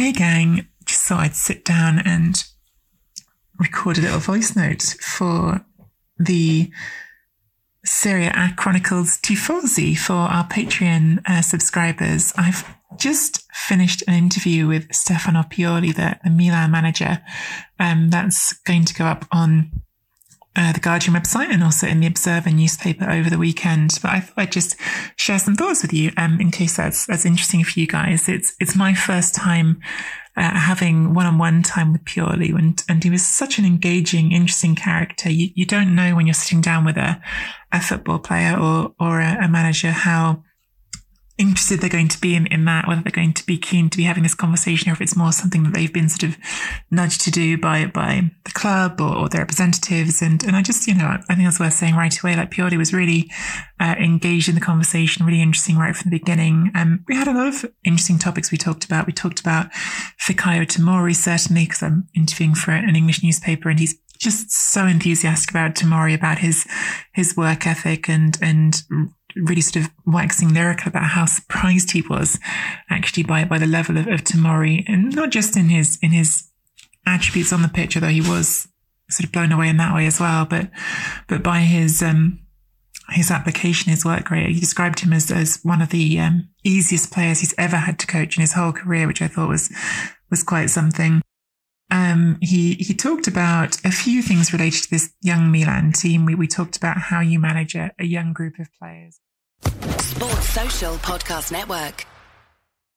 Hey, gang. Just thought I'd sit down and record a little voice note for the Serie A Chronicles Tifosi for our Patreon uh, subscribers. I've just finished an interview with Stefano Pioli, the, the Milan manager. Um, that's going to go up on uh, the Guardian website and also in the Observer newspaper over the weekend. But I thought I'd just share some thoughts with you, um, in case that's that's interesting for you guys. It's it's my first time uh, having one-on-one time with Pioli, and and he was such an engaging, interesting character. You you don't know when you're sitting down with a a football player or or a, a manager how interested they're going to be in, in that, whether they're going to be keen to be having this conversation or if it's more something that they've been sort of nudged to do by, by the club or, or their representatives. And, and I just, you know, I think that's worth saying right away. Like Pioli was really uh, engaged in the conversation, really interesting right from the beginning. Um, we had a lot of interesting topics we talked about. We talked about Fikayo Tomori, certainly, because I'm interviewing for an English newspaper and he's just so enthusiastic about Tomori, about his, his work ethic and, and really sort of waxing lyrical about how surprised he was actually by by the level of, of Tomori, and not just in his in his attributes on the pitch, although he was sort of blown away in that way as well, but but by his um his application, his work rate. He described him as as one of the um, easiest players he's ever had to coach in his whole career, which I thought was was quite something. Um, he he talked about a few things related to this young Milan team. We we talked about how you manage a, a young group of players. Sports Social Podcast Network.